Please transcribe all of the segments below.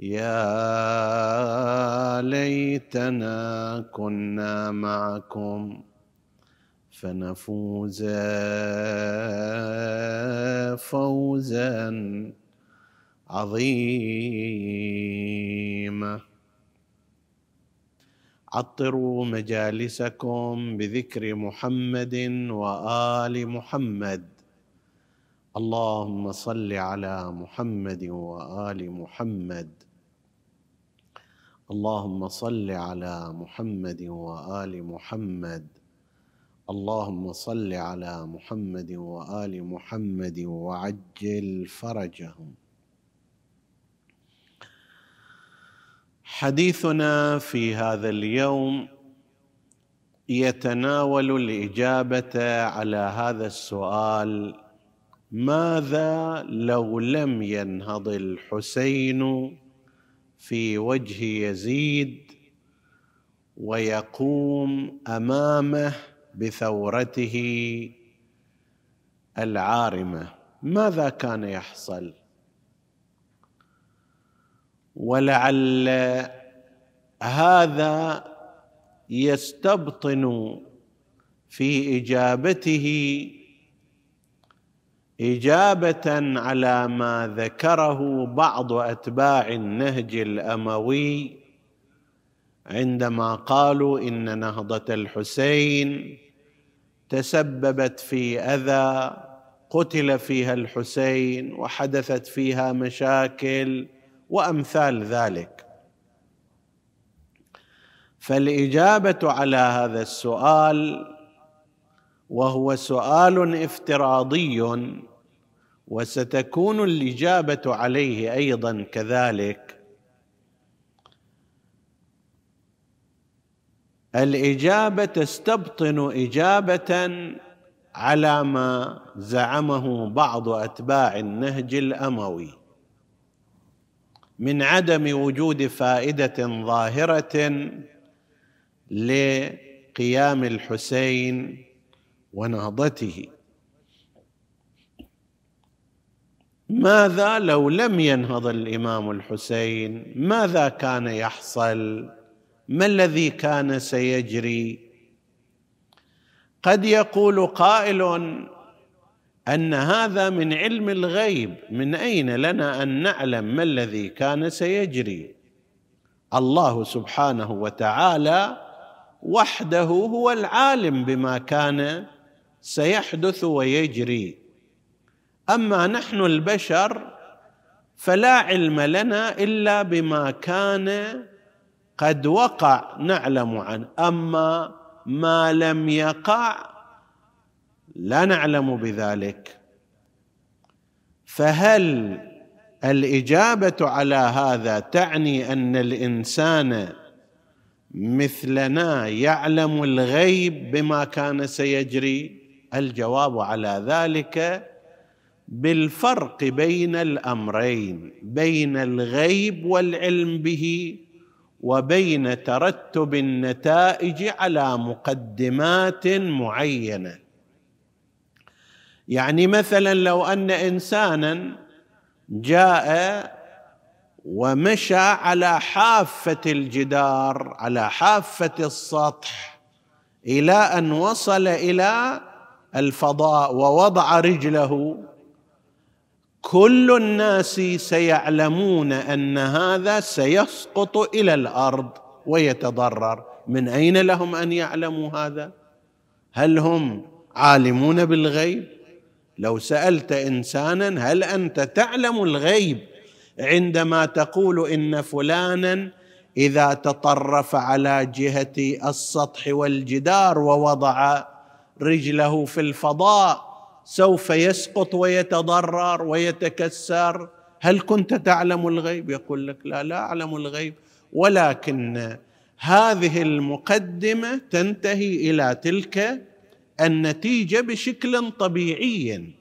يا ليتنا كنا معكم فنفوز فوزا عظيما. عطروا مجالسكم بذكر محمد وآل محمد. اللهم صل على محمد وآل محمد. اللهم صل على محمد وآل محمد. اللهم صل على محمد وآل محمد وعجل فرجهم. حديثنا في هذا اليوم يتناول الإجابة على هذا السؤال ماذا لو لم ينهض الحسين في وجه يزيد ويقوم أمامه بثورته العارمة. ماذا كان يحصل؟ ولعل هذا يستبطن في إجابته إجابة على ما ذكره بعض أتباع النهج الأموي عندما قالوا إن نهضة الحسين تسببت في أذى قتل فيها الحسين وحدثت فيها مشاكل وأمثال ذلك. فالإجابة على هذا السؤال وهو سؤال افتراضي وستكون الإجابة عليه أيضا كذلك. الإجابة تستبطن إجابة على ما زعمه بعض أتباع النهج الأموي من عدم وجود فائدة ظاهرة لقيام الحسين ونهضته. ماذا لو لم ينهض الإمام الحسين؟ ماذا كان يحصل؟ ما الذي كان سيجري؟ قد يقول قائل أن هذا من علم الغيب من أين لنا أن نعلم ما الذي كان سيجري؟ الله سبحانه وتعالى وحده هو العالم بما كان سيحدث ويجري. أما نحن البشر فلا علم لنا إلا بما كان قد وقع نعلم عنه. أما ما لم يقع لا نعلم بذلك. فهل الإجابة على هذا تعني أن الإنسان مثلنا يعلم الغيب بما كان سيجري؟ الجواب على ذلك بالفرق بين الأمرين بين الغيب والعلم به وبين ترتب النتائج على مقدمات معينة. يعني مثلا لو أن انسانا جاء ومشى على حافة الجدار على حافة السطح إلى أن وصل إلى الفضاء ووضع رجله كل الناس سيعلمون أن هذا سيسقط إلى الأرض ويتضرر. من أين لهم أن يعلموا هذا؟ هل هم عالمون بالغيب؟ لو سألت إنسانا هل أنت تعلم الغيب؟ عندما تقول إن فلانا إذا تطرف على جهة السطح والجدار ووضع رجله في الفضاء سوف يسقط ويتضرر ويتكسر. هل كنت تعلم الغيب؟ يقول لك لا لا أعلم الغيب. ولكن هذه المقدمة تنتهي إلى تلك النتيجة بشكل طبيعي.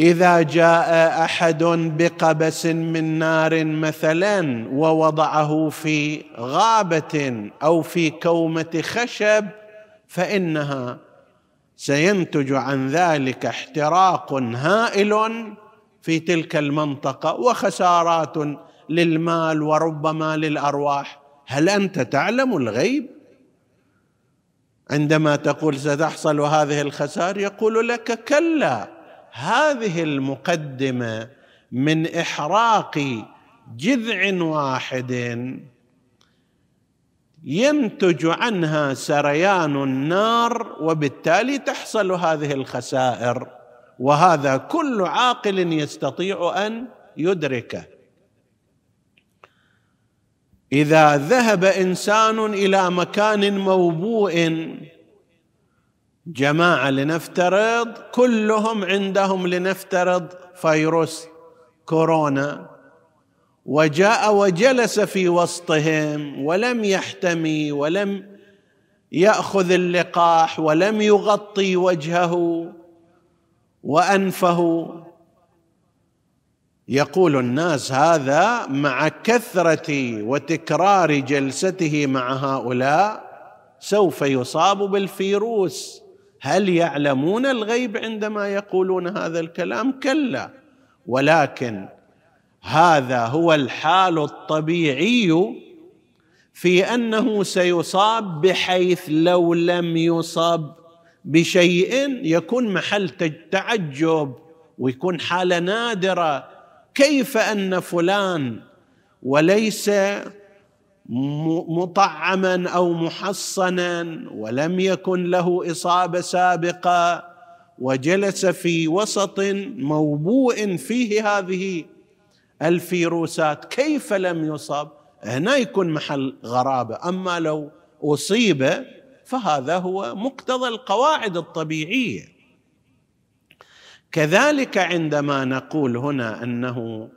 إذا جاء أحد بقبس من نار مثلا ووضعه في غابة أو في كومة خشب فإنها سينتج عن ذلك احتراق هائل في تلك المنطقة وخسارات للمال وربما للأرواح. هل أنت تعلم الغيب؟ عندما تقول ستحصل هذه الخسائر يقول لك كلا هذه المقدمة من إحراق جذع واحد. ينتج عنها سريان النار وبالتالي تحصل هذه الخسائر. وهذا كل عاقل يستطيع أن يدركه. إذا ذهب إنسان إلى مكان موبوء جماعة لنفترض كلهم عندهم لنفترض فيروس كورونا. وجاء وجلس في وسطهم ولم يحتمي ولم يأخذ اللقاح ولم يغطي وجهه وأنفه. يقول الناس هذا مع كثرة وتكرار جلسته مع هؤلاء سوف يصاب بالفيروس. هل يعلمون الغيب عندما يقولون هذا الكلام؟ كلا. ولكن هذا هو الحال الطبيعي في أنه سيصاب بحيث لو لم يصب بشيء يكون محل تعجب ويكون حالة نادرة. كيف أن فلان وليس مطعما أو محصنا ولم يكن له إصابة سابقة وجلس في وسط موبوء فيه هذه الفيروسات كيف لم يصاب هنا يكون محل غرابة. أما لو أصيب فهذا هو مقتضى القواعد الطبيعية. كذلك عندما نقول هنا أنه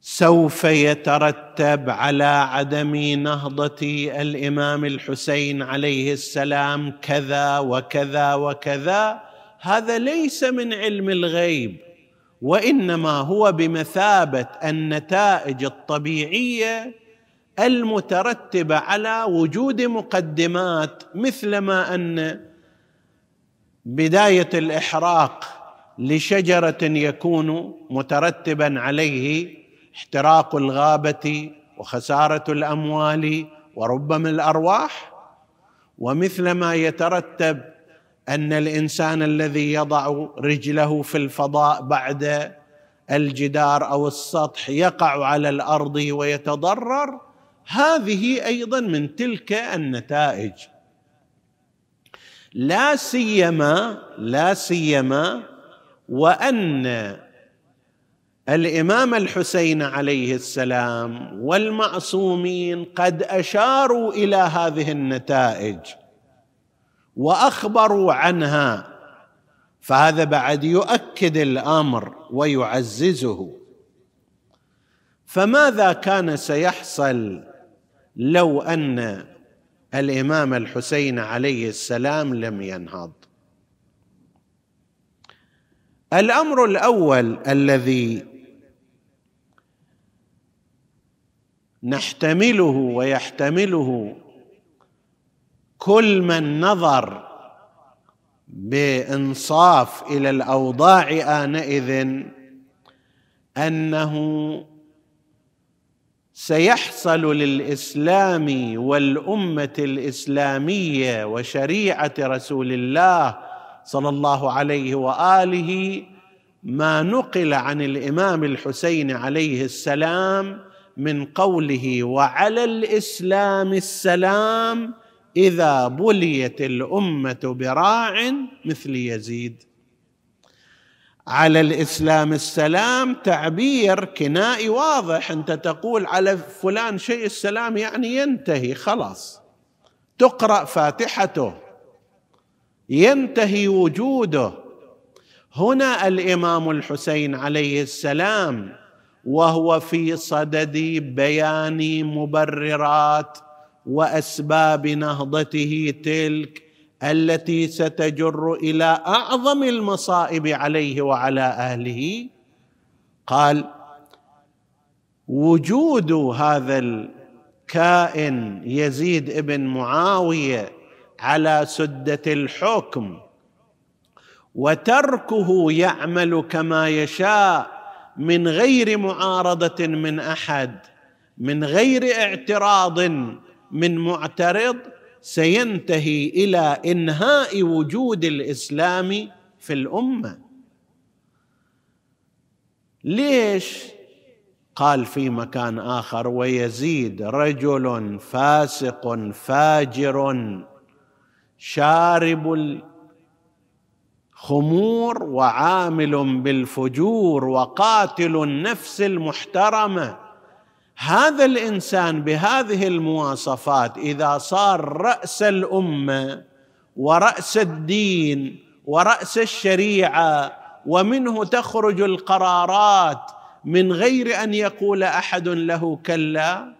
سوف يترتب على عدم نهضة الإمام الحسين عليه السلام كذا وكذا وكذا هذا ليس من علم الغيب. وإنما هو بمثابة النتائج الطبيعية المترتبة على وجود مقدمات مثلما أن بداية الإحراق لشجرة يكون مترتبا عليه احتراق الغابة وخسارة الأموال وربما الأرواح ومثلما يترتب أن الإنسان الذي يضع رجله في الفضاء بعد الجدار أو السطح يقع على الأرض ويتضرر هذه أيضا من تلك النتائج. لا سيما لا سيما وأن الإمام الحسين عليه السلام والمعصومين قد أشاروا إلى هذه النتائج. وأخبروا عنها. فهذا بعد يؤكد الأمر ويعززه. فماذا كان سيحصل لو أن الإمام الحسين عليه السلام لم ينهض؟ الأمر الأول الذي نحتمله ويحتمله كل من نظر بإنصاف إلى الأوضاع آنئذ أنه سيحصل للإسلام والأمة الإسلامية وشريعة رسول الله صلى الله عليه وآله ما نقل عن الإمام الحسين عليه السلام من قوله وعلى الإسلام السلام إذا بليت الأمة براع مثل يزيد. على الإسلام السلام تعبير كنائي واضح. أنت تقول على فلان شيء السلام يعني ينتهي خلاص. تقرأ فاتحته. ينتهي وجوده. هنا الإمام الحسين عليه السلام وهو في صدد بيان مبررات وأسباب نهضته تلك التي ستجر إلى أعظم المصائب عليه وعلى أهله. قال وجود هذا الكائن يزيد ابن معاوية على سدة الحكم وتركه يعمل كما يشاء من غير معارضة من أحد من غير اعتراض من معترض سينتهي إلى إنهاء وجود الإسلام في الأمة. ليش؟ قال في مكان آخر ويزيد رجل فاسق فاجر شارب الخمور وعامل بالفجور وقاتل النفس المحترمة. هذا الإنسان بهذه المواصفات إذا صار رأس الأمة ورأس الدين ورأس الشريعة ومنه تخرج القرارات من غير أن يقول أحد له كلا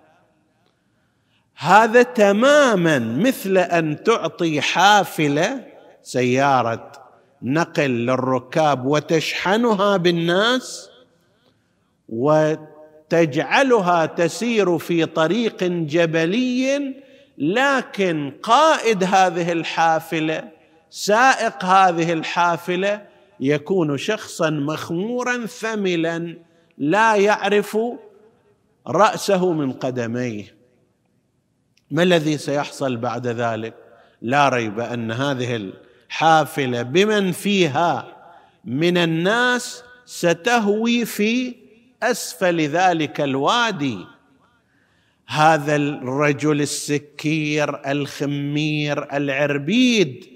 هذا تماما مثل أن تعطي حافلة سيارة نقل للركاب وتشحنها بالناس وتجعلها تسير في طريق جبلي لكن قائد هذه الحافلة سائق هذه الحافلة يكون شخصا مخمورا ثملا لا يعرف رأسه من قدميه. ما الذي سيحصل بعد ذلك؟ لا ريب أن هذه الحافلة بمن فيها من الناس ستهوي في أسفل ذلك الوادي. هذا الرجل السكير الخمير العربيد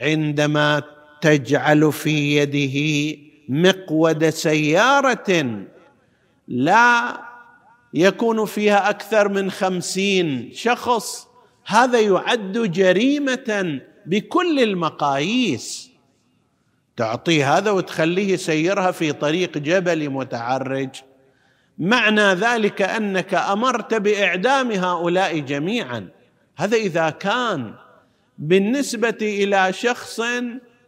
عندما تجعل في يده مقود سيارة لا يكون فيها أكثر من خمسين شخص هذا يعد جريمة بكل المقاييس. تعطيه هذا وتخليه يسيرها في طريق جبلي متعرج. معنى ذلك أنك أمرت بإعدام هؤلاء جميعا. هذا إذا كان بالنسبة إلى شخص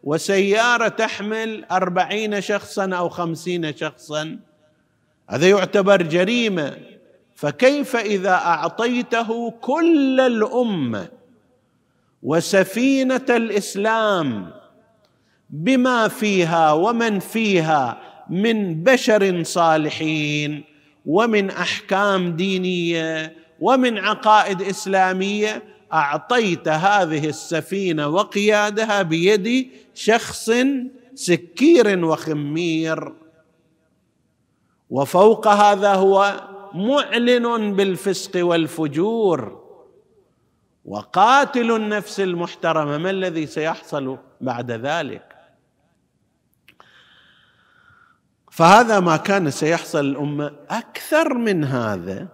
وسيارة تحمل أربعين شخصا أو خمسين شخصا هذا يعتبر جريمة. فكيف إذا أعطيته كل الأمة وسفينة الإسلام بما فيها ومن فيها من بشر صالحين ومن أحكام دينية ومن عقائد إسلامية أعطيت هذه السفينة وقيادها بيد شخص سكير وخمير. وفوق هذا هو معلن بالفسق والفجور. وقاتل النفس المحترمة ما الذي سيحصل بعد ذلك؟ فهذا ما كان سيحصل الأمة أكثر من هذا.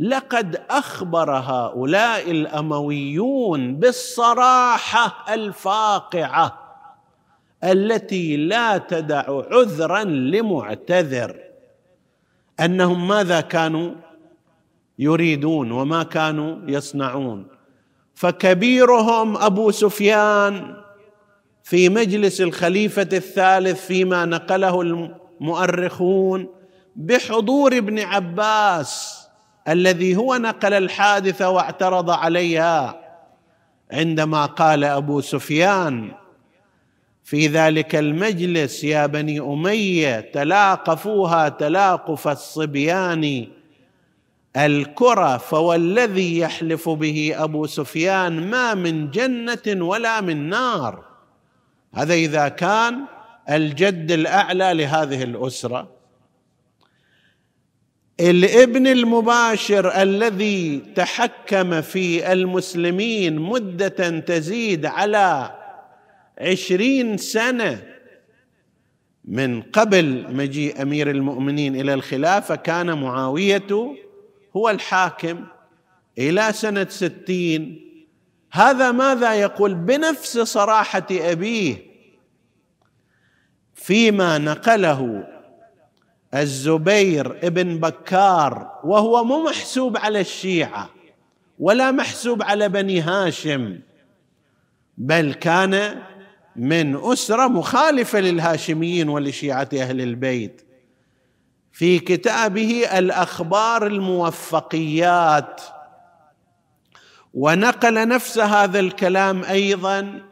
لقد أخبر هؤلاء الأمويون بالصراحة الفاقعة التي لا تدع عذرا لمعتذر أنهم ماذا كانوا يريدون وما كانوا يصنعون. فكبيرهم أبو سفيان في مجلس الخليفة الثالث فيما نقله المؤرخون بحضور ابن عباس الذي هو نقل الحادثه واعترض عليها عندما قال أبو سفيان في ذلك المجلس يا بني أمية تلاقفوها تلاقف الصبيان الكرة فوالذي يحلف به أبو سفيان ما من جنة ولا من نار. هذا إذا كان الجد الأعلى لهذه الأسرة الابن المباشر الذي تحكم في المسلمين مدة تزيد على عشرين سنة من قبل مجيء أمير المؤمنين إلى الخلافة كان معاوية هو الحاكم إلى سنة ستين. هذا ماذا يقول؟ بنفس صراحة أبيه فيما نقله الزبير ابن بكار وهو مو محسوب على الشيعة ولا محسوب على بني هاشم بل كان من أسرة مخالفة للهاشميين ولشيعة أهل البيت. في كتابه الأخبار الموفقيات ونقل نفس هذا الكلام أيضا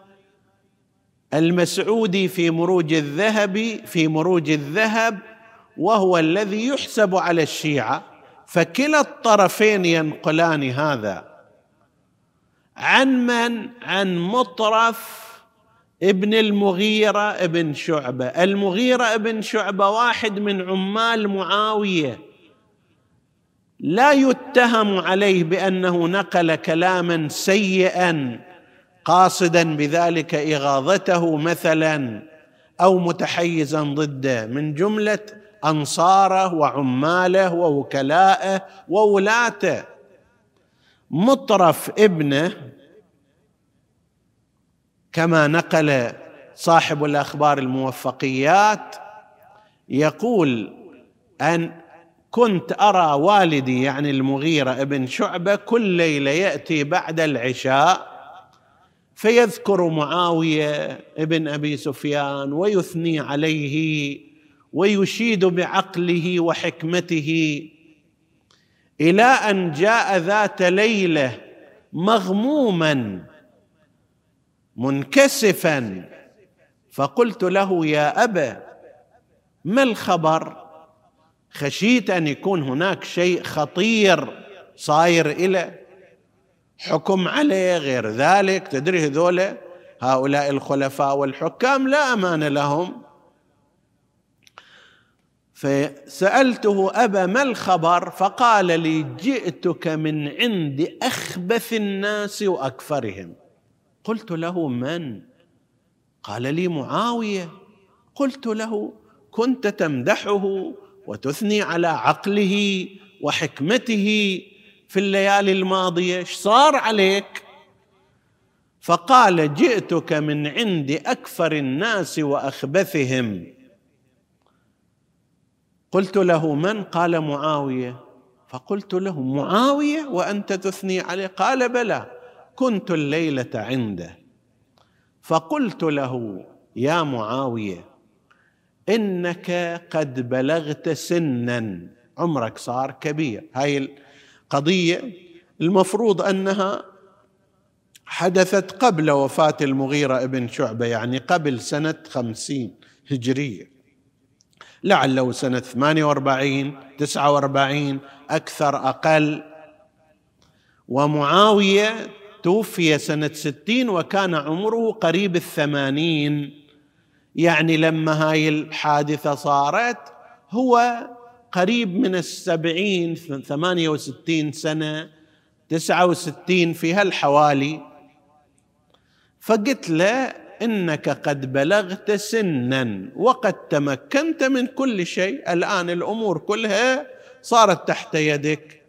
المسعودي في مروج الذهب في مروج الذهب وهو الذي يحسب على الشيعة فكلا الطرفين ينقلان هذا. عن من؟ عن مطرف ابن المغيرة ابن شعبة. المغيرة ابن شعبة واحد من عمال معاوية. لا يتهم عليه بأنه نقل كلاما سيئا. قاصدا بذلك إغاظته مثلا أو متحيزا ضده من جملة أنصاره وعماله ووكلائه وولاته. مطرف ابنه كما نقل صاحب الأخبار الموفقيات يقول أن كنت أرى والدي يعني المغيرة ابن شعبة كل ليلة يأتي بعد العشاء فيذكر معاوية ابن أبي سفيان ويثني عليه ويشيد بعقله وحكمته. إلى أن جاء ذات ليلة مغموما منكسفا. فقلت له يا أبا ما الخبر؟ خشيت أن يكون هناك شيء خطير صاير إلى حكم عليه غير ذلك. تدري هذول؟ هؤلاء الخلفاء والحكام لا أمان لهم. فسألته أبا ما الخبر؟ فقال لي جئتك من عند أخبث الناس وأكفرهم. قلت له من؟ قال لي معاوية. قلت له كنت تمدحه وتثني على عقله وحكمته في الليالي الماضية إيش صار عليك؟ فقال جئتك من عند أكفر الناس وأخبثهم. قلت له من؟ قال معاوية. فقلت له معاوية وأنت تثني عليه؟ قال بلى كنت الليلة عنده. فقلت له يا معاوية إنك قد بلغت سنا. عمرك صار كبير. هاي القضية المفروض أنها حدثت قبل وفاة المغيرة ابن شعبة يعني قبل سنة خمسين هجرية. لعله سنة ثمانية وأربعين تسعة وأربعين أكثر أقل. ومعاوية توفي سنة ستين وكان عمره قريب الثمانين. يعني لما هاي الحادثة صارت هو قريب من السبعين ثمانية وستين سنة تسعة وستين في هالحوالي فقلت له إنك قد بلغت سنا وقد تمكنت من كل شيء. الآن الأمور كلها صارت تحت يدك.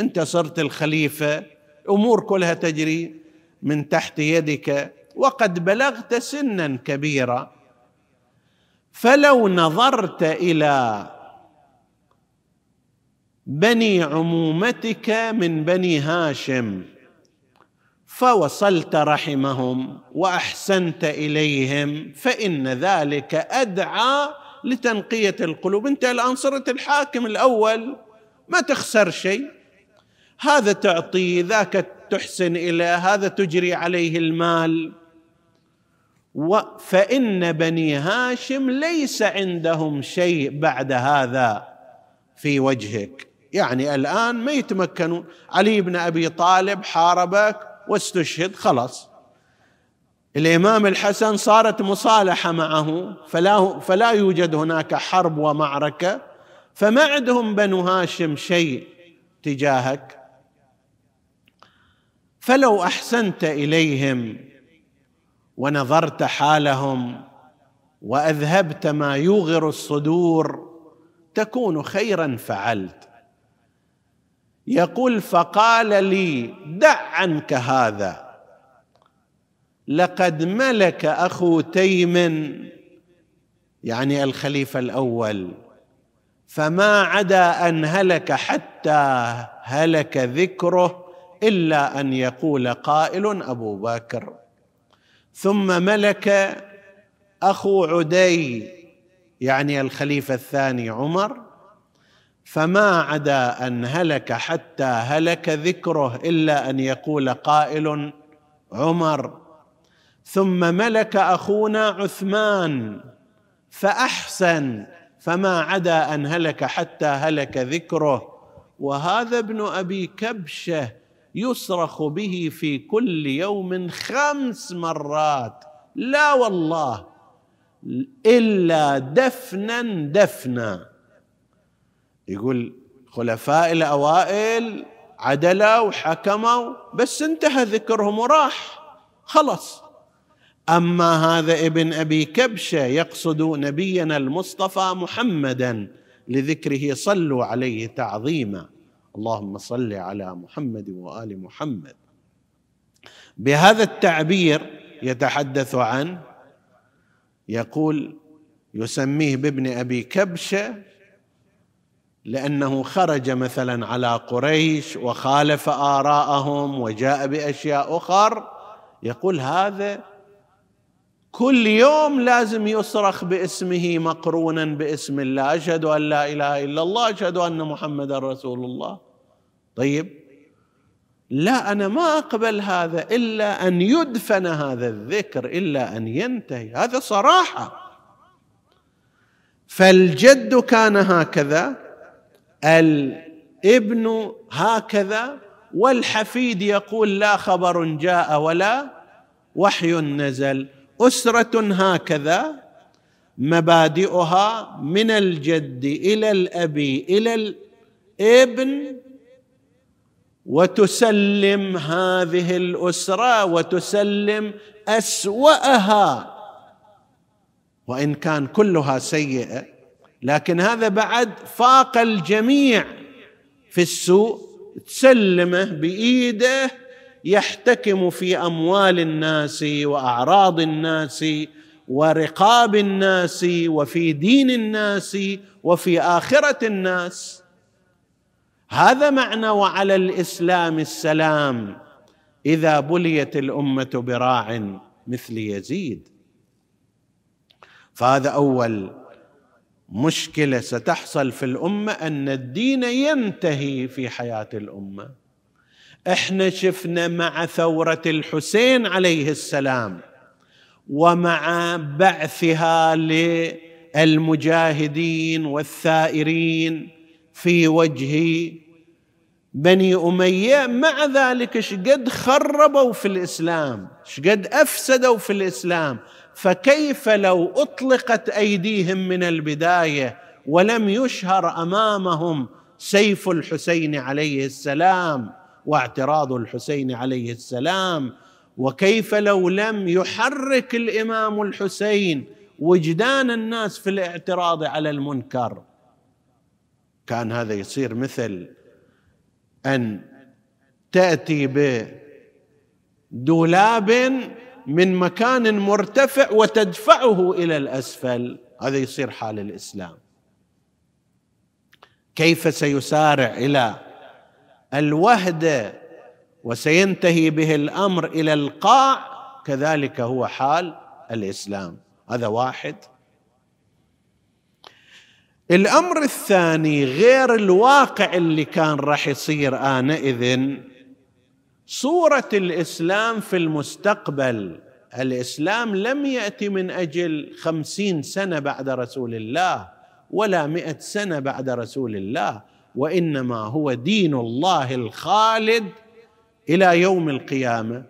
أنت صرت الخليفة الأمور كلها تجري من تحت يدك وقد بلغت سنا كبيرا. فلو نظرت إلى بني عمومتك من بني هاشم فوصلت رحمهم وأحسنت إليهم فإن ذلك أدعى لتنقية القلوب. أنت الآن صرت الحاكم الأول ما تخسر شيء. هذا تعطيه ذاك تحسن اليه هذا تجري عليه المال. فإن بني هاشم ليس عندهم شيء بعد هذا في وجهك. يعني الآن ما يتمكنون. علي بن أبي طالب حاربك واستشهد خلاص. الإمام الحسن صارت مصالحة معه فلا فلا يوجد هناك حرب ومعركة فما عندهم بنو هاشم شيء تجاهك. فلو أحسنت إليهم ونظرت حالهم وأذهبت ما يوغر الصدور تكون خيرا فعلت. يقول فقال لي دع عنك هذا. لقد ملك أخو تيم يعني الخليفة الأول فما عدا أن هلك حتى هلك ذكره إلا أن يقول قائل أبو بكر. ثم ملك أخو عدي يعني الخليفة الثاني عمر فما عدا أن هلك حتى هلك ذكره إلا أن يقول قائل عمر. ثم ملك أخونا عثمان فأحسن فما عدا أن هلك حتى هلك ذكره. وهذا ابن أبي كبشة يصرخ به في كل يوم خمس مرات. لا والله إلا دفنا دفنا. يقول خلفاء الأوائل عدلوا وحكموا بس انتهى ذكرهم وراح. خلص أما هذا ابن أبي كبشة يقصد نبينا المصطفى محمدا لذكره صلوا عليه تعظيما. اللهم صل على محمد وآل محمد. بهذا التعبير يتحدث عن يقول يسميه بابن أبي كبشة لأنه خرج مثلا على قريش وخالف آراءهم وجاء بأشياء أخر يقول هذا كل يوم لازم يصرخ باسمه مقرونا باسم الله أشهد أن لا إله إلا الله أشهد أن محمدا رسول الله. طيب لا أنا ما أقبل هذا إلا أن يدفن هذا الذكر إلا أن ينتهي. هذا صراحة. فالجد كان هكذا الابن هكذا والحفيد يقول لا خبر جاء ولا وحي نزل. أسرة هكذا مبادئها من الجد إلى الاب إلى الابن وتسلم هذه الأسرة وتسلم أسوأها. وإن كان كلها سيئة لكن هذا بعد فاق الجميع في السوء تسلمه بإيده يحتكم في أموال الناس وأعراض الناس ورقاب الناس وفي دين الناس وفي آخرة الناس. هذا معنى وعلى الإسلام السلام إذا بليت الأمة براع مثل يزيد. فهذا أول مشكلة ستحصل في الأمة أن الدين ينتهي في حياة الأمة. إحنا شفنا مع ثورة الحسين عليه السلام ومع بعثها للمجاهدين والثائرين في وجه بني أمية. مع ذلك شقد خربوا في الإسلام شقد أفسدوا في الإسلام. فكيف لو أطلقت أيديهم من البداية ولم يشهر أمامهم سيف الحسين عليه السلام واعتراض الحسين عليه السلام؟ وكيف لو لم يحرك الإمام الحسين وجدان الناس في الاعتراض على المنكر؟ كان هذا يصير مثل أن تأتي بدولاب من مكان مرتفع وتدفعه إلى الأسفل. هذا يصير حال الإسلام. كيف سيسارع إلى الوهده وسينتهي به الأمر إلى القاع؟ كذلك هو حال الإسلام. هذا واحد. الأمر الثاني غير الواقع اللي كان راح يصير آنئذ صورة الإسلام في المستقبل. الإسلام لم يأتي من أجل خمسين سنة بعد رسول الله ولا مئة سنة بعد رسول الله وإنما هو دين الله الخالد إلى يوم القيامة.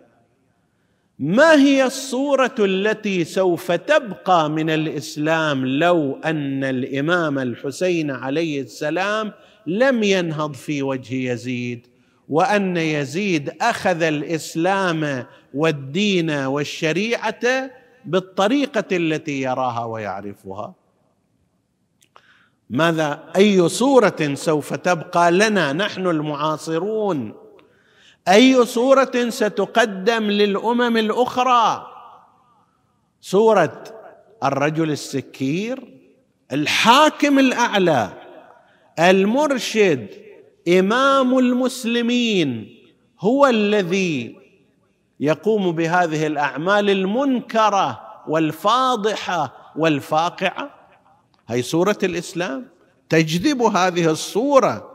ما هي الصورة التي سوف تبقى من الإسلام لو أن الإمام الحسين عليه السلام لم ينهض في وجه يزيد؟ وأن يزيد أخذ الإسلام والدين والشريعة بالطريقة التي يراها ويعرفها. ماذا؟ أي صورة سوف تبقى لنا؟ نحن المعاصرون. أي صورة ستقدم للأمم الأخرى؟ صورة الرجل السكير الحاكم الأعلى المرشد إمام المسلمين هو الذي يقوم بهذه الأعمال المنكرة والفاضحة والفاقعة؟ هي صوره الإسلام. تجذب هذه الصورة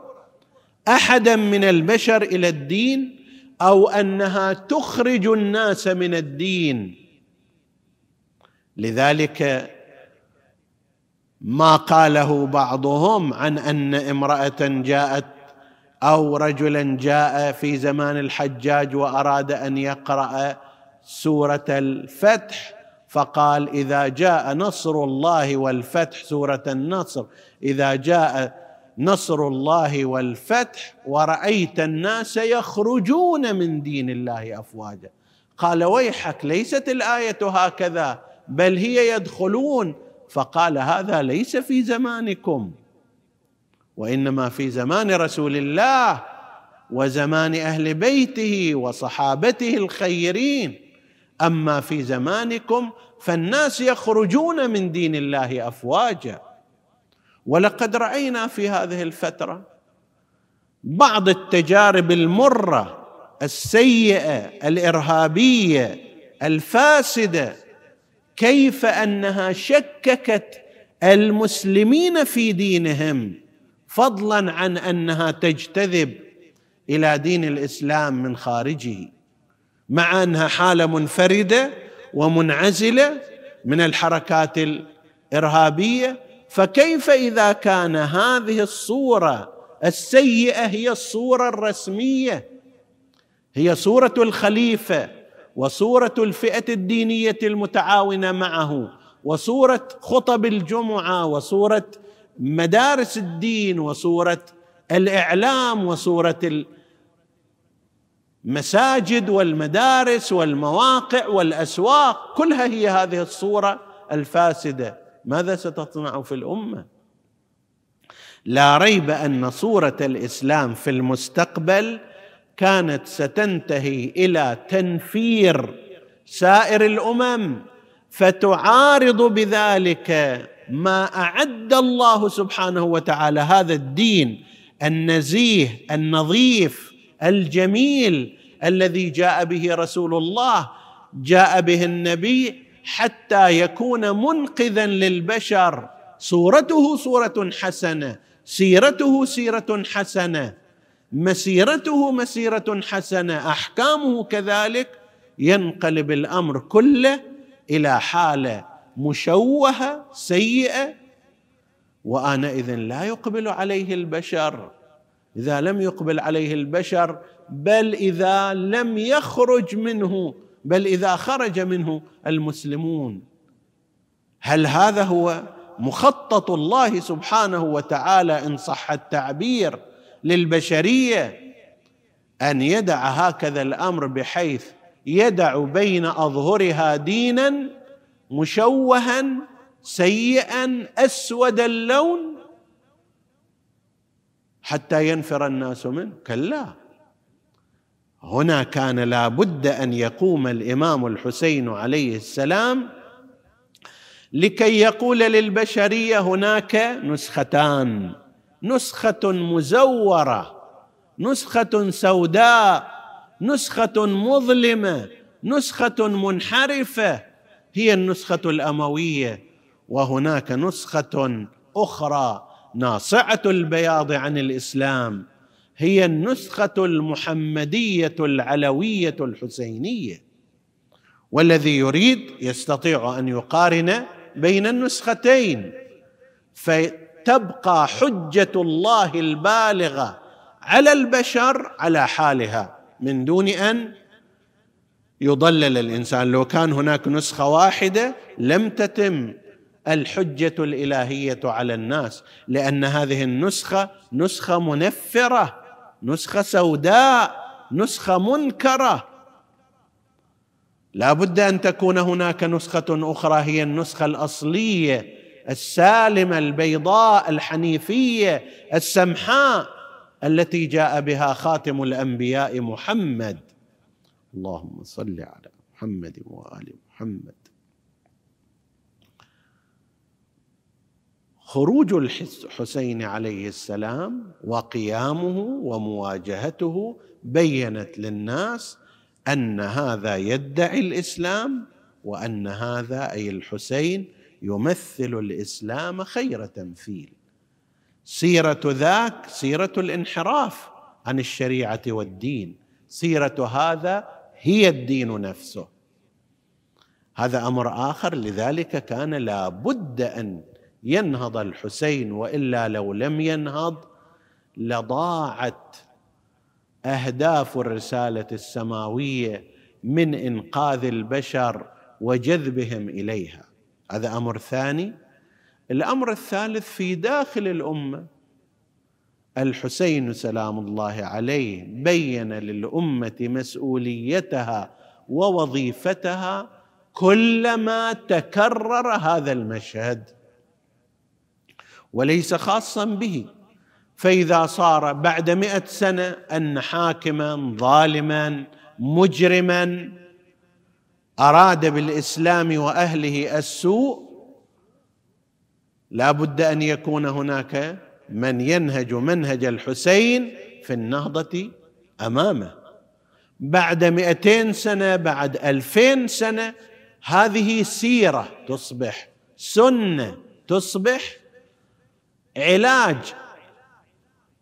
أحدا من البشر إلى الدين أو أنها تخرج الناس من الدين. لذلك ما قاله بعضهم عن أن امرأة جاءت أو رجلا جاء في زمان الحجاج وأراد أن يقرأ سورة الفتح فقال إذا جاء نصر الله والفتح سورة النصر إذا جاء نصر الله والفتح ورأيت الناس يخرجون من دين الله افواجا. قال ويحك ليست الآية هكذا بل هي يدخلون. فقال هذا ليس في زمانكم. وإنما في زمان رسول الله وزمان أهل بيته وصحابته الخيرين. أما في زمانكم فالناس يخرجون من دين الله أفواجا. ولقد رأينا في هذه الفترة بعض التجارب المرة السيئة الإرهابية الفاسدة كيف أنها شككت المسلمين في دينهم. فضلا عن أنها تجتذب إلى دين الإسلام من خارجه مع أنها حالة منفردة ومنعزلة من الحركات الإرهابية. فكيف إذا كان هذه الصورة السيئة هي الصورة الرسمية؟ هي صورة الخليفة وصورة الفئة الدينية المتعاونة معه وصورة خطب الجمعة وصورة مدارس الدين وصورة الإعلام وصورة المساجد والمدارس والمواقع والأسواق كلها هي هذه الصورة الفاسدة. ماذا ستصنع في الأمة؟ لا ريب أن صورة الإسلام في المستقبل كانت ستنتهي إلى تنفير سائر الأمم فتعارض بذلك ما أعد الله سبحانه وتعالى هذا الدين النزيه النظيف الجميل الذي جاء به رسول الله جاء به النبي حتى يكون منقذا للبشر. صورته صورة حسنة سيرته سيرة حسنة مسيرته مسيرة حسنة أحكامه كذلك ينقلب الأمر كله إلى حالة مشوهة سيئة. وانئذ لا يقبل عليه البشر. إذا لم يقبل عليه البشر بل إذا لم يخرج منه بل إذا خرج منه المسلمون. هل هذا هو مخطط الله سبحانه وتعالى إن صح التعبير للبشرية؟ أن يدع هكذا الأمر بحيث يدع بين أظهرها دينا مشوها سيئا أسود اللون حتى ينفر الناس منه. كلا. هنا كان لابد أن يقوم الإمام الحسين عليه السلام لكي يقول للبشرية هناك نسختان. نسخة مزورة نسخة سوداء نسخة مظلمة نسخة منحرفة. هي النسخة الأموية وهناك نسخة أخرى ناصعة البياض عن الإسلام هي النسخة المحمدية العلوية الحسينية. والذي يريد يستطيع أن يقارن بين النسختين فتبقى حجة الله البالغة على البشر على حالها من دون أن يضلل الإنسان. لو كان هناك نسخة واحدة لم تتم الحجة الإلهية على الناس لأن هذه النسخة نسخة منفرة نسخة سوداء نسخة منكرة. لا بد أن تكون هناك نسخة أخرى هي النسخة الأصلية السالمة البيضاء الحنيفية السمحاء التي جاء بها خاتم الأنبياء محمد. اللهم صل على محمد وآل محمد. خروج الحسين عليه السلام وقيامه ومواجهته بينت للناس أن هذا يدعي الإسلام وأن هذا أي الحسين يمثل الإسلام خير تمثيل. سيرة ذاك سيرة الانحراف عن الشريعة والدين. سيرة هذا هي الدين نفسه. هذا أمر آخر لذلك كان لا بد أن ينهض الحسين وإلا لو لم ينهض لضاعت أهداف الرسالة السماوية من إنقاذ البشر وجذبهم إليها. هذا أمر ثاني. الأمر الثالث في داخل الأمة الحسين سلام الله عليه بين للأمة مسؤوليتها ووظيفتها كلما تكرر هذا المشهد. وليس خاصا به فإذا صار بعد مئة سنة أن حاكما ظالما مجرما أراد بالإسلام وأهله السوء لا بد أن يكون هناك من ينهج منهج الحسين في النهضة أمامه. بعد مئتين سنة بعد ألفين سنة هذه سيرة تصبح سنة تصبح علاج.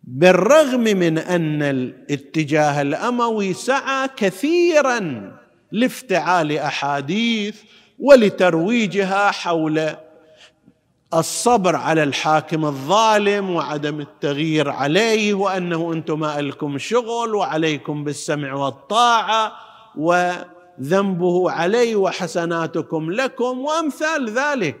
بالرغم من أن الاتجاه الأموي سعى كثيرا لافتعال أحاديث ولترويجها حول الصبر على الحاكم الظالم وعدم التغيير عليه وأنه أنتم ما لكم شغل وعليكم بالسمع والطاعة وذنبه علي وحسناتكم لكم وأمثال ذلك.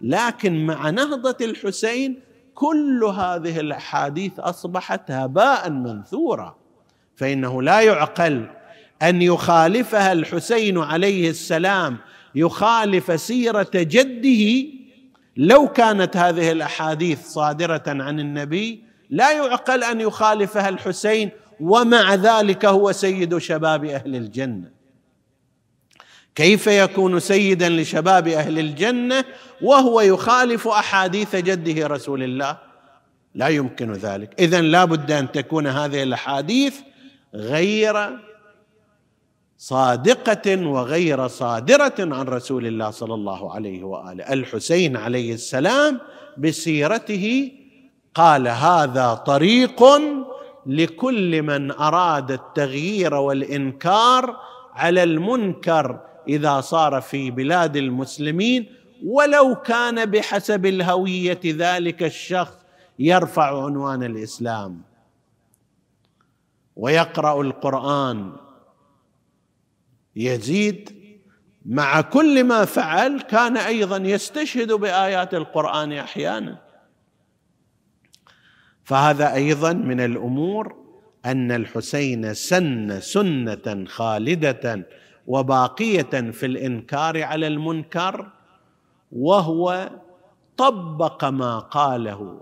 لكن مع نهضة الحسين كل هذه الأحاديث أصبحت هباء منثورا. فإنه لا يعقل أن يخالفها الحسين عليه السلام يخالف سيرة جده لو كانت هذه الأحاديث صادرة عن النبي لا يعقل أن يخالفها الحسين ومع ذلك هو سيد شباب أهل الجنة. كيف يكون سيدا لشباب أهل الجنة وهو يخالف أحاديث جده رسول الله؟ لا يمكن ذلك. اذا لا بد أن تكون هذه الأحاديث غير صادقة وغير صادرة عن رسول الله صلى الله عليه وآله. الحسين عليه السلام بسيرته قال هذا طريق لكل من أراد التغيير والإنكار على المنكر إذا صار في بلاد المسلمين ولو كان بحسب الهوية ذلك الشخص يرفع عنوان الإسلام ويقرأ القرآن يزيد مع كل ما فعل كان أيضا يستشهد بآيات القرآن أحيانا. فهذا أيضا من الأمور أن الحسين سن سنة خالدة وباقية في الإنكار على المنكر وهو طبق ما قاله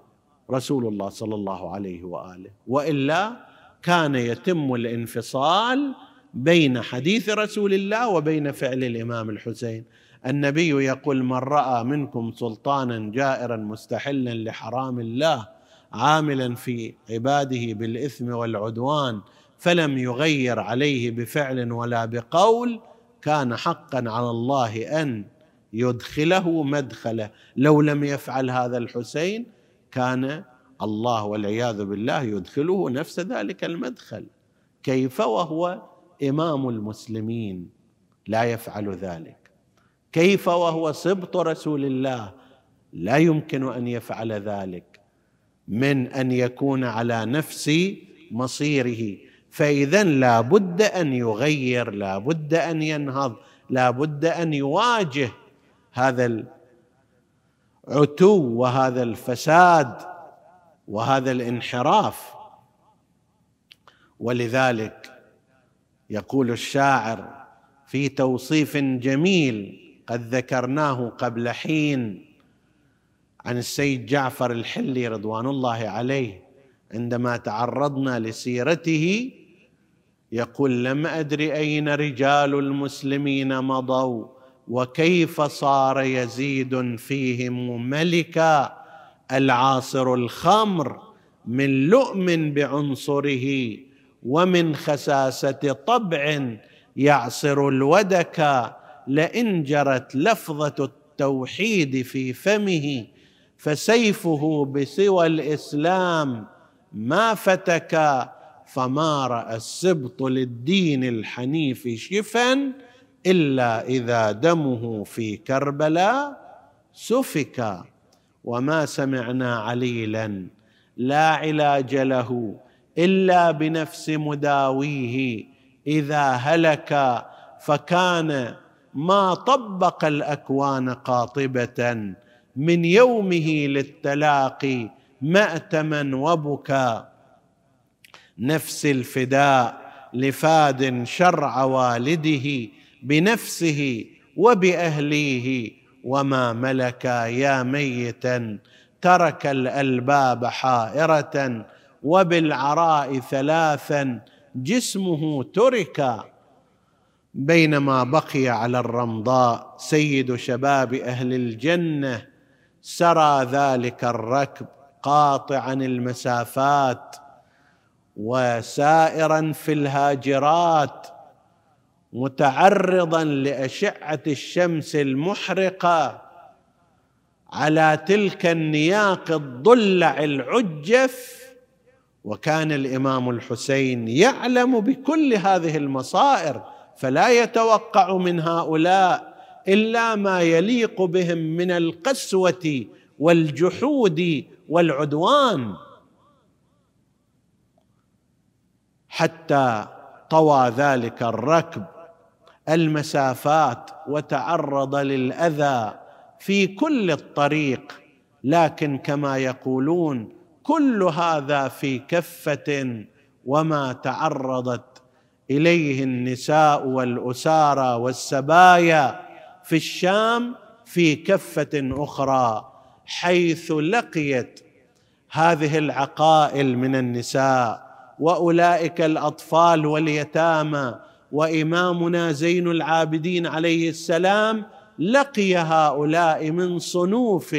رسول الله صلى الله عليه وآله. وإلا كان يتم الانفصال بين حديث رسول الله وبين فعل الإمام الحسين. النبي يقول من رأى منكم سلطانا جائرا مستحلا لحرام الله عاملا في عباده بالإثم والعدوان فلم يغير عليه بفعل ولا بقول كان حقا على الله أن يدخله مدخله. لو لم يفعل هذا الحسين كان الله والعياذ بالله يدخله نفس ذلك المدخل. كيف؟ وهو إمام المسلمين لا يفعل ذلك. كيف وهو سبط رسول الله؟ لا يمكن أن يفعل ذلك من أن يكون على نفس مصيره. فإذا لا بد أن يغير لا بد أن ينهض لا بد أن يواجه هذا العتو وهذا الفساد وهذا الانحراف. ولذلك يقول الشاعر في توصيف جميل قد ذكرناه قبل حين عن السيد جعفر الحلي رضوان الله عليه عندما تعرضنا لسيرته يقول لم ادر أين رجال المسلمين مضوا وكيف صار يزيد فيهم ملكا العاصر الخمر من لؤم بعنصره ومن خساسة طبع يعصر الودك لئن جرت لفظة التوحيد في فمه فسيفه بسوى الإسلام ما فتك فما رأى السبط للدين الحنيف شفا إلا إذا دمه في كربلاء سفك. وما سمعنا عليلا لا علاج له إلا بنفس مداويه. إذا هلك فكان ما طبق الأكوان قاطبة. من يومه للتلاقي ماتما وبكى. نفس الفداء لفاد شرع والده بنفسه وبأهليه. وما ملكا يا ميتا. ترك الألباب حائرة. وبالعراء ثلاثا جسمه ترك بينما بقي على الرمضاء. سيد شباب أهل الجنة سرى ذلك الركب قاطعا المسافات وسائرا في الهاجرات متعرضا لأشعة الشمس المحرقة على تلك النياق الضلع العجف وكان الإمام الحسين يعلم بكل هذه المصائر فلا يتوقع من هؤلاء إلا ما يليق بهم من القسوة والجحود والعدوان. حتى طوى ذلك الركب المسافات وتعرض للأذى في كل الطريق. لكن كما يقولون كل هذا في كفة وما تعرضت إليه النساء والأسارى والسبايا في الشام في كفة أخرى حيث لقيت هذه العقائل من النساء وأولئك الأطفال واليتامى وإمامنا زين العابدين عليه السلام لقي هؤلاء من صنوف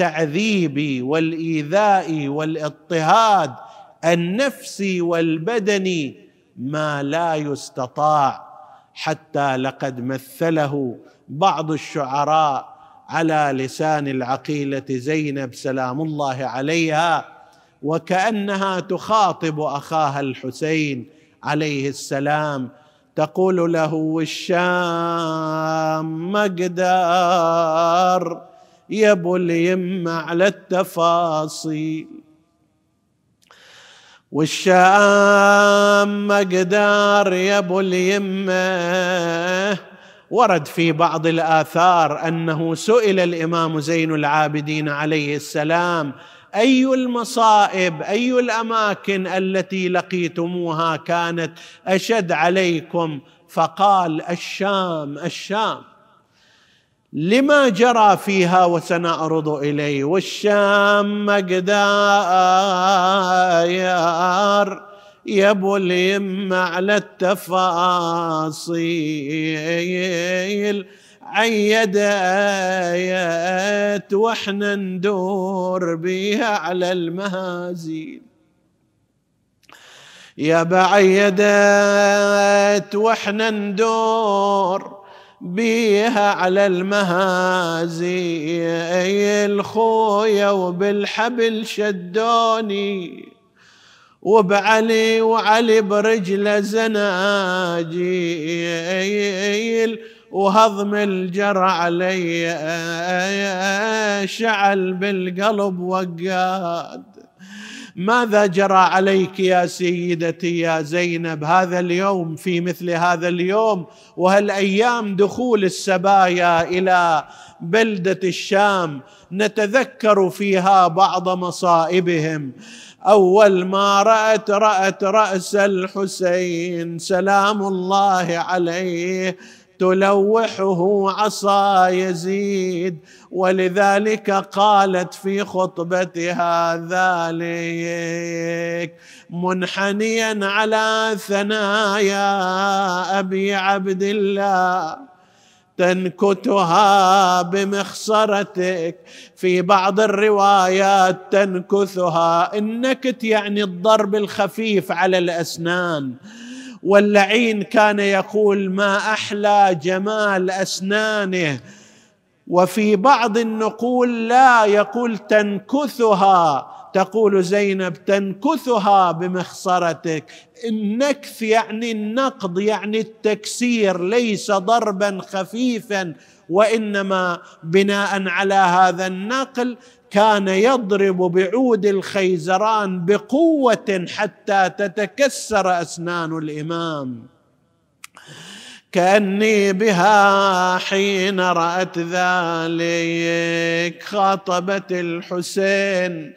التعذيب والإيذاء والاضطهاد النفسي والبدني ما لا يستطاع حتى لقد مثله بعض الشعراء على لسان العقيلة زينب سلام الله عليها وكأنها تخاطب أخاها الحسين عليه السلام تقول له الشام مقدار. يا ابو اليم على التفاصيل. والشام مقدار يا ابو اليمه ورد في بعض الآثار أنه سئل الإمام زين العابدين عليه السلام أي المصائب أي الأماكن التي لقيتموها كانت أشد عليكم؟ فقال الشام الشام. لما جرى فيها وسنعرض إليه والشام مقدار. يبو اليم على التفاصيل عيدت وإحنا ندور بها على المهازيل. يا بعيدت وإحنا ندور بيها على المهازيل خويا وبالحبل شدوني. وبعلي وعلي برجله زناجيل وهضم الجرع علي شعل بالقلب وقاد. ماذا جرى عليك يا سيدتي يا زينب هذا اليوم في مثل هذا اليوم؟ وهالايام دخول السبايا إلى بلدة الشام نتذكر فيها بعض مصائبهم؟ أول ما رأت رأت رأس الحسين سلام الله عليه. تلوحه عصا يزيد ولذلك قالت في خطبتها ذلك منحنيا على ثنايا أبي عبد الله تنكتها بمخصرتك في بعض الروايات تنكثها النكت يعني الضرب الخفيف على الأسنان. واللعين كان يقول ما أحلى جمال أسنانه. وفي بعض النقول لا يقول تنكثها. تقول زينب تنكثها بمخصرتك النكث يعني النقض يعني التكسير ليس ضربا خفيفا وإنما بناء على هذا النقل كان يضرب بعود الخيزران بقوة حتى تتكسر أسنان الإمام. كأني بها حين رأت ذلك خاطبت الحسين.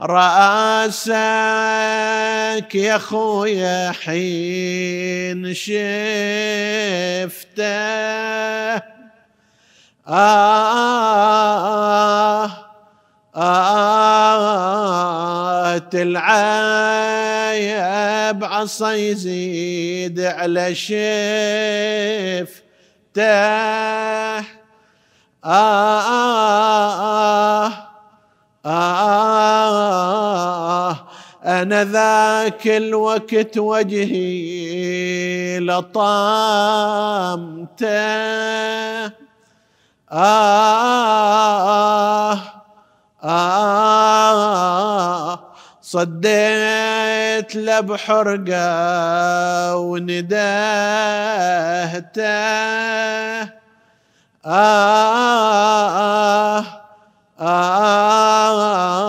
راسك يا خويا حين شفته. آه آه العيب عصا يزيد على شفته آه آه آه أنا ذاك الوقت وجهي لطامته. آه آه صديت له بحرقة وندهته. آه آه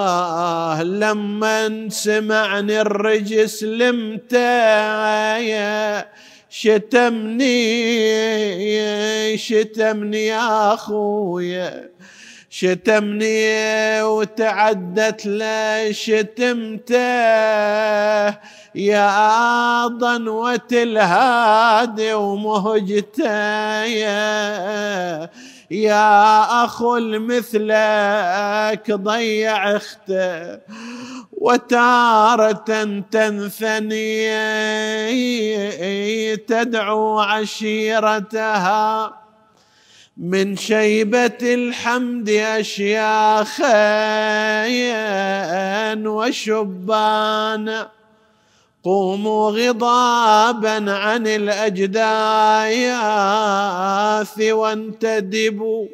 لما سمعني الرجس لمته شتمني شتمني يا أخويا. شتمني وتعدت له شتمته يا ضنوة الهادي ومهجته. يا, يا أخو المثلك ضيع اخته وتارة تنثني. تدعو عشيرتها. من شيبة الحمد أشياخا وشبانا. قوموا غضابا عن الأجداث وانتدبوا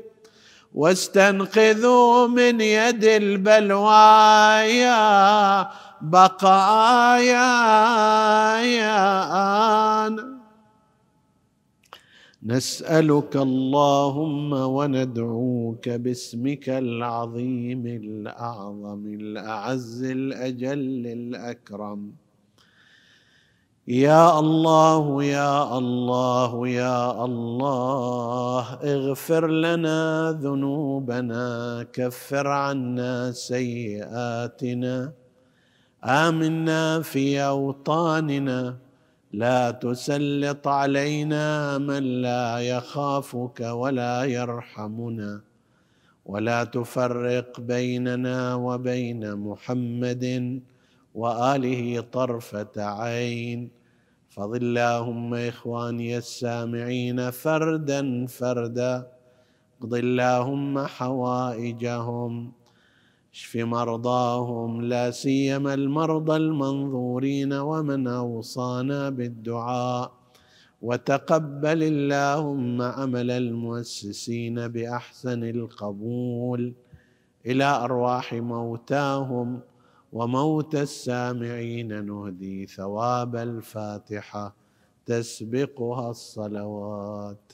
واستنقذوا من يد البلوايا بقايا نسألك اللهم وندعوك باسمك العظيم الأعظم الأعز الأجل الأكرم. يا الله يا الله يا الله اغفر لنا ذنوبنا كفر عنا سيئاتنا آمنا في أوطاننا. لا تسلط علينا من لا يخافك ولا يرحمنا ولا تفرق بيننا وبين محمد وآله طرفة عين. فضل اللهم إخواني السامعين فردا فردا اقض اللهم حوائجهم اشف مرضاهم لا سيما المرضى المنظورين ومن أوصانا بالدعاء. وتقبل اللهم عمل المؤسسين بأحسن القبول. إلى أرواح موتاهم وموت السامعين نهدي ثواب الفاتحة. تسبقها الصلوات.